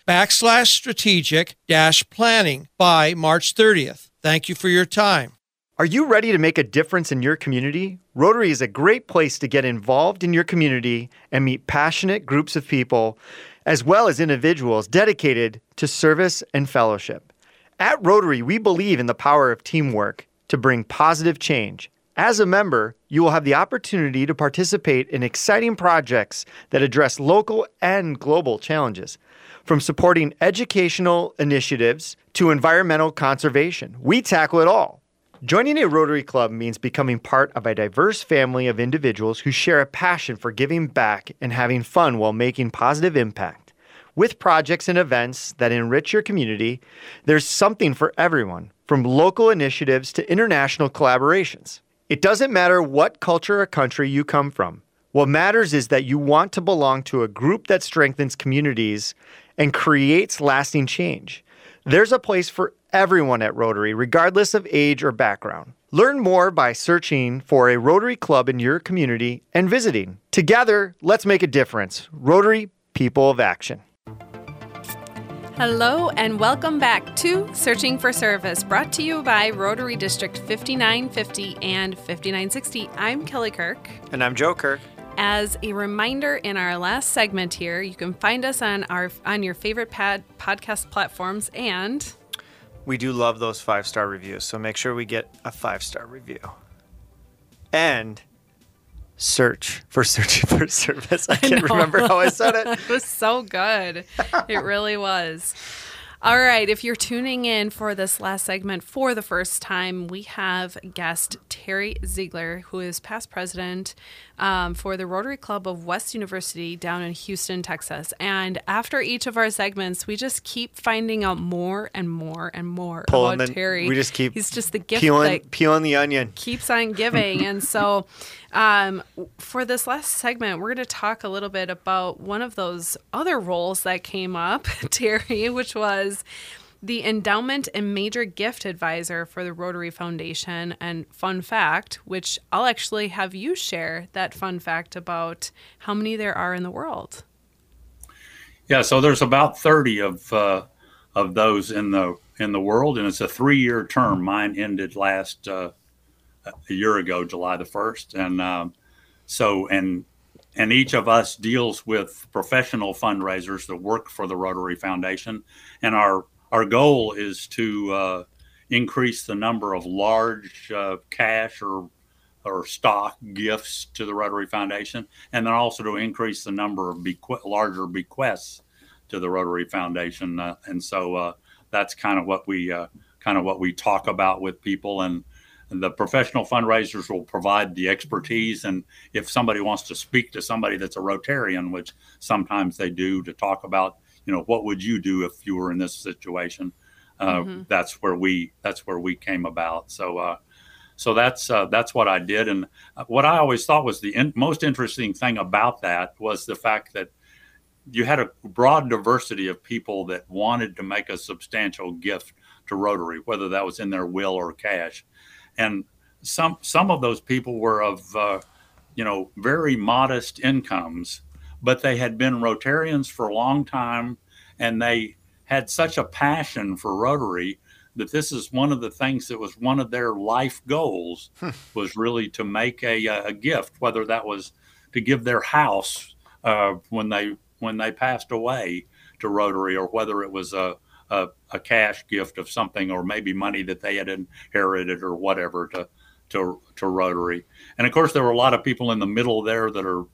backslash strategic dash planning by March 30th. Thank you for your time. Are you ready to make a difference in your community? Rotary is a great place to get involved in your community and meet passionate groups of people, as well as individuals dedicated to service and fellowship. At Rotary, we believe in the power of teamwork to bring positive change. As a member, you will have the opportunity to participate in exciting projects that address local and global challenges. From supporting educational initiatives to environmental conservation, we tackle it all. Joining a Rotary Club means becoming part of a diverse family of individuals who share a passion for giving back and having fun while making positive impact. With projects and events that enrich your community, there's something for everyone, from local initiatives to international collaborations. It doesn't matter what culture or country you come from. What matters is that you want to belong to a group that strengthens communities and creates lasting change. There's a place for everyone at Rotary, regardless of age or background. Learn more by searching for a Rotary Club in your community and visiting. Together, let's make a difference. Rotary People of Action. Hello, and welcome back to Searching for Service, brought to you by Rotary District 5950 and 5960. I'm Kelly Kirk. And I'm Joe Kirk. As a reminder, in our last segment here, you can find us on our on your favorite pad, podcast platforms, and we do love those five star reviews. So make sure we get a five star review. And search for searching for service. I can't I remember how I said it. it was so good. It really was. All right, if you're tuning in for this last segment for the first time, we have guest Terry Ziegler, who is past president um, for the Rotary Club of West University down in Houston, Texas. And after each of our segments, we just keep finding out more and more and more Pulling about Terry. We just keep he's just the gift peeling, peeling the onion keeps on giving. and so um, for this last segment, we're going to talk a little bit about one of those other roles that came up, Terry, which was the endowment and major gift advisor for the Rotary Foundation. And fun fact, which I'll actually have you share that fun fact about how many there are in the world. Yeah, so there's about 30 of uh, of those in the in the world, and it's a three year term. Mine ended last uh, a year ago, July the first, and um, so and and each of us deals with professional fundraisers that work for the Rotary Foundation, and our our goal is to uh, increase the number of large uh, cash or or stock gifts to the Rotary Foundation, and then also to increase the number of bequ- larger bequests to the Rotary Foundation. Uh, and so uh, that's kind of what we uh, kind of what we talk about with people and the professional fundraisers will provide the expertise. And if somebody wants to speak to somebody that's a rotarian which sometimes they do to talk about you know what would you do if you were in this situation uh, mm-hmm. that's where we that's where we came about. So uh, so that's uh, that's what I did. And uh, what I always thought was the in- most interesting thing about that was the fact that you had a broad diversity of people that wanted to make a substantial gift to Rotary, whether that was in their will or cash and some some of those people were of uh, you know very modest incomes, but they had been Rotarians for a long time, and they had such a passion for Rotary that this is one of the things that was one of their life goals hmm. was really to make a, a gift, whether that was to give their house uh, when they when they passed away to Rotary, or whether it was a a, a cash gift of something or maybe money that they had inherited or whatever to to to Rotary. And of course, there were a lot of people in the middle there that are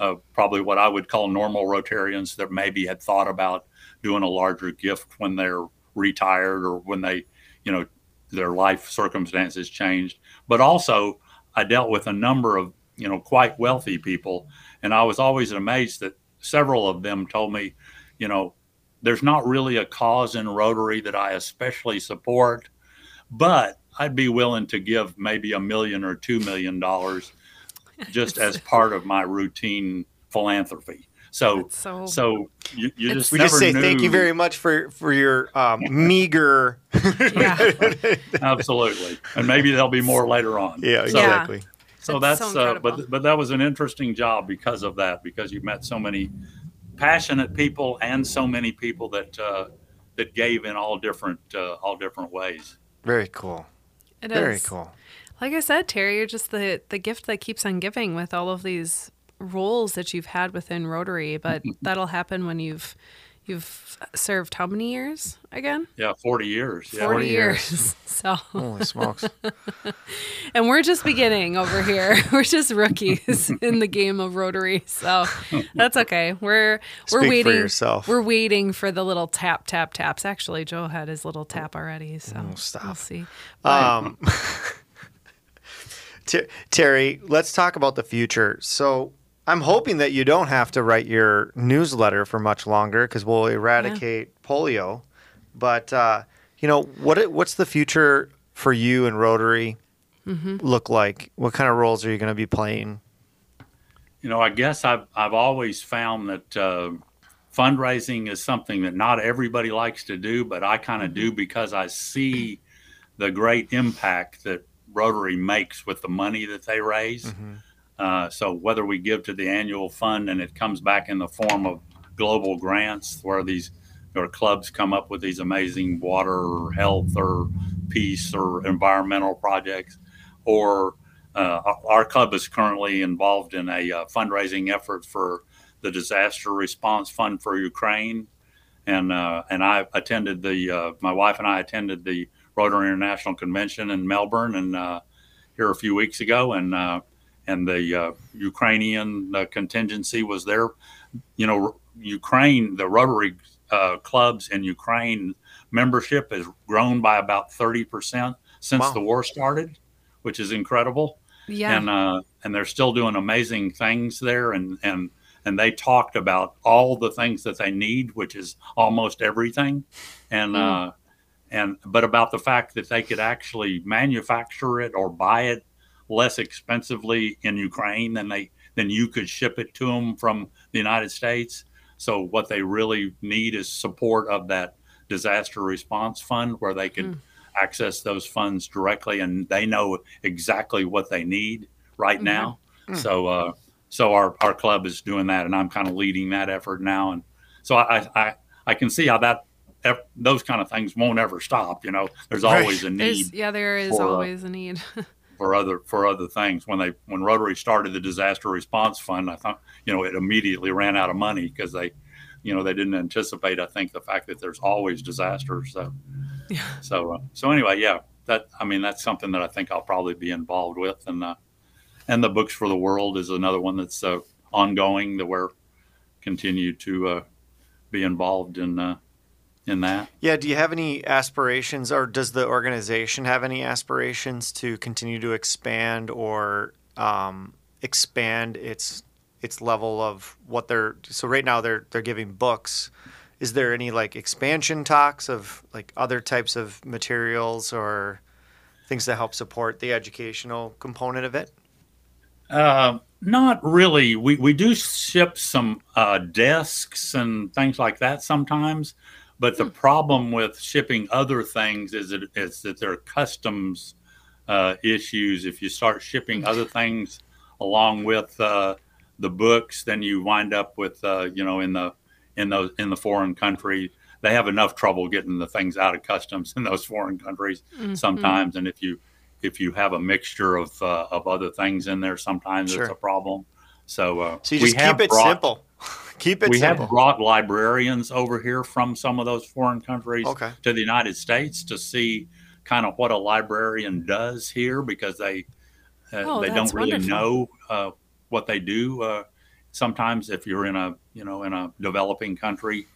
uh, probably what I would call normal Rotarians that maybe had thought about doing a larger gift when they're retired or when they, you know, their life circumstances changed. But also, I dealt with a number of you know quite wealthy people, and I was always amazed that several of them told me, you know, there's not really a cause in Rotary that I especially support, but I'd be willing to give maybe a million or two million dollars just as part of my routine philanthropy. So, so, so, you, you just we just say knew. thank you very much for for your um, meager. absolutely, and maybe there'll be more later on. Yeah, exactly. So, so that's so uh, but but that was an interesting job because of that because you met so many passionate people and so many people that uh, that gave in all different uh, all different ways. Very cool. It Very is. cool. Like I said, Terry, you're just the the gift that keeps on giving with all of these roles that you've had within Rotary. But that'll happen when you've You've served how many years again? Yeah, 40 years. Yeah. 40, 40 years. years. So, Holy smokes. and we're just beginning over here. We're just rookies in the game of Rotary. So that's okay. We're we're Speak for waiting. yourself. We're waiting for the little tap tap taps. Actually, Joe had his little tap already. So Oh, stop. we'll see. Um, Ter- Terry, let's talk about the future. So I'm hoping that you don't have to write your newsletter for much longer because we'll eradicate polio. But uh, you know what? it- What's the future for you and Rotary look like? What kind of roles are you going to be playing? You know, I guess I've I've always found that uh, fundraising is something that not everybody likes to do, but I kind of do because I see the great impact that Rotary makes with the money that they raise. Uh, so whether we give to the annual fund and it comes back in the form of global grants, where these or clubs come up with these amazing water health or peace or environmental projects, or uh, our club is currently involved in a uh, fundraising effort for the disaster response fund for Ukraine, and uh, and I attended the uh, my wife and I attended the Rotary International Convention in Melbourne and uh, here a few weeks ago, and and the uh, Ukrainian uh, contingency was there. You know, Ukraine, the Rotary uh, clubs in Ukraine membership has grown by about thirty percent since Wow. the war started, which is incredible Yeah. and uh, and they're still doing amazing things there and and and they talked about all the things that they need which is almost everything and uh, and but about the fact that they could actually manufacture it or buy it less expensively in Ukraine than they than you could ship it to them from the United States. So what they really need is support of that disaster response fund where they could access those funds directly and they know exactly what they need right now. So uh, so our, our club is doing that and i'm kind of leading that effort now and so i i, I can see how that those kind of things won't ever stop you know? There's always a need There's, yeah, there is for, uh, always a need. for other for other things. When they when Rotary started the disaster response fund, I thought you know it immediately ran out of money because they, you know, they didn't anticipate. I think the fact that there's always disasters. So, yeah. so uh, so anyway, yeah, that I mean that's something that I think I'll probably be involved with, and uh, and the books for the world is another one that's uh, ongoing that we're continue to uh, be involved in uh, in that. Yeah, do you have any aspirations, or does the organization have any aspirations to continue to expand or um, expand its its level of what they're? So right now they're they're giving books. Is there any like expansion talks of like other types of materials or things that help support the educational component of it? Uh, not really. We we do ship some uh, desks and things like that sometimes, but the problem with shipping other things is that is that there are customs uh, issues. If you start shipping other things along with uh, the books, then you wind up with uh, you know in the in those in the foreign country they have enough trouble getting the things out of customs in those foreign countries sometimes, and if you if you have a mixture of uh, of other things in there, sometimes Sure. it's a problem. So, uh, So you we just have keep it brought- simple. Keep it we simple. have brought librarians over here from some of those foreign countries Okay. to the United States to see kind of what a librarian does here because they uh, Oh, they don't really wonderful. know uh, what they do. Uh, sometimes, if you're in a you know in a developing country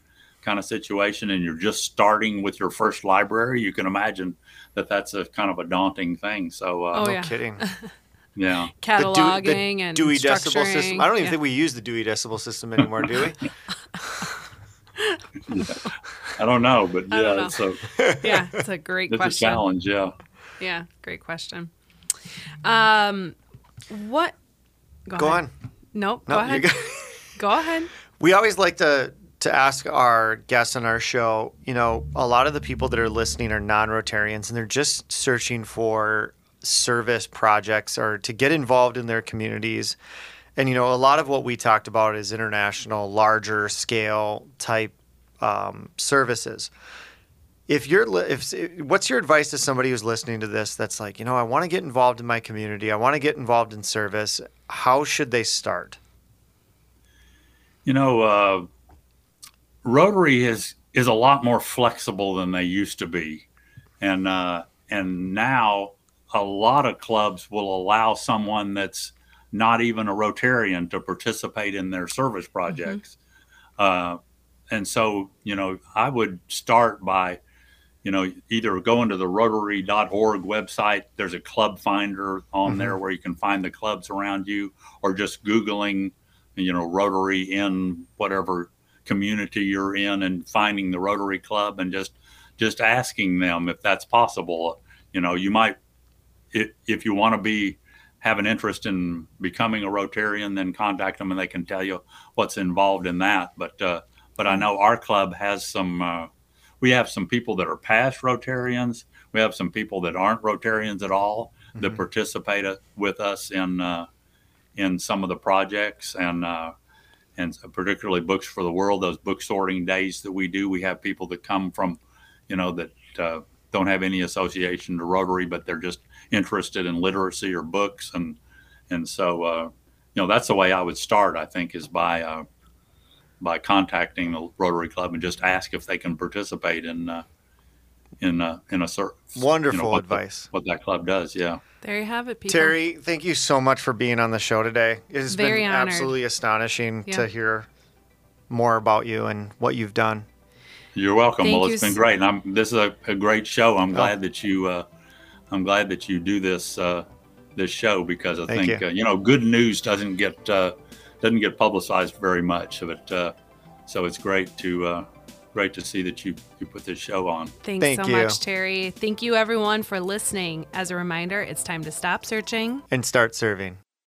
kind of situation and you're just starting with your first library, you can imagine that that's a kind of a daunting thing. So, uh, Oh, no yeah. kidding. yeah. The Dewey- Cataloging the and Dewey Decimal structuring. system. I don't even Yeah. think we use the Dewey Decimal system anymore, do we? I don't know, but yeah, know. it's a yeah, it's a great it's a challenge. Yeah. Yeah, great question. Um, what? Go on. Nope. No, go ahead. good. Go ahead. We always like to to ask our guests on our show. You know, a lot of the people that are listening are non-Rotarians, and they're just searching for service projects or to get involved in their communities. And you know, a lot of what we talked about is international, larger scale type um, services. If you're, if what's your advice to somebody who's listening to this? That's like, you know, I want to get involved in my community. I want to get involved in service. How should they start? You know, uh, Rotary is is a lot more flexible than they used to be, and uh, and now a lot of clubs will allow someone that's not even a Rotarian to participate in their service projects. Uh, and so, you know, I would start by, you know, either going to the rotary.org website. There's a club finder on there where you can find the clubs around you, or just Googling, you know, Rotary in whatever community you're in and finding the Rotary Club and just just asking them if that's possible. You know, you might if, if you want to be have an interest in becoming a Rotarian, then contact them and they can tell you what's involved in that. But uh, but I know our club has some. Uh, we have some people that are past Rotarians. We have some people that aren't Rotarians at all that participate uh, with us in uh, in some of the projects and uh, and particularly Books for the World. Those book sorting days that we do, we have people that come from, you know, that uh, don't have any association to Rotary, but they're just interested in literacy or books, and and so uh, you know that's the way I would start. I think is by uh, by contacting the Rotary Club and just ask if they can participate in uh, in uh, in a certain Wonderful what the- advice. what that club does. Yeah. There you have it, people. Terry, thank you so much for being on the show today. It has Very been honored. absolutely astonishing Yeah. to hear more about you and what you've done. You're welcome. Thank well, you it's been great, and I'm, this is a, a great show. I'm Oh. glad that you, uh, I'm glad that you do this uh, this show because I Thank think you. Uh, you know good news doesn't get uh, doesn't get publicized very much of it. Uh, so it's great to uh, great to see that you you put this show on. Thanks Thank so you. much, Terry. Thank you, everyone, for listening. As a reminder, it's time to stop searching. And start serving.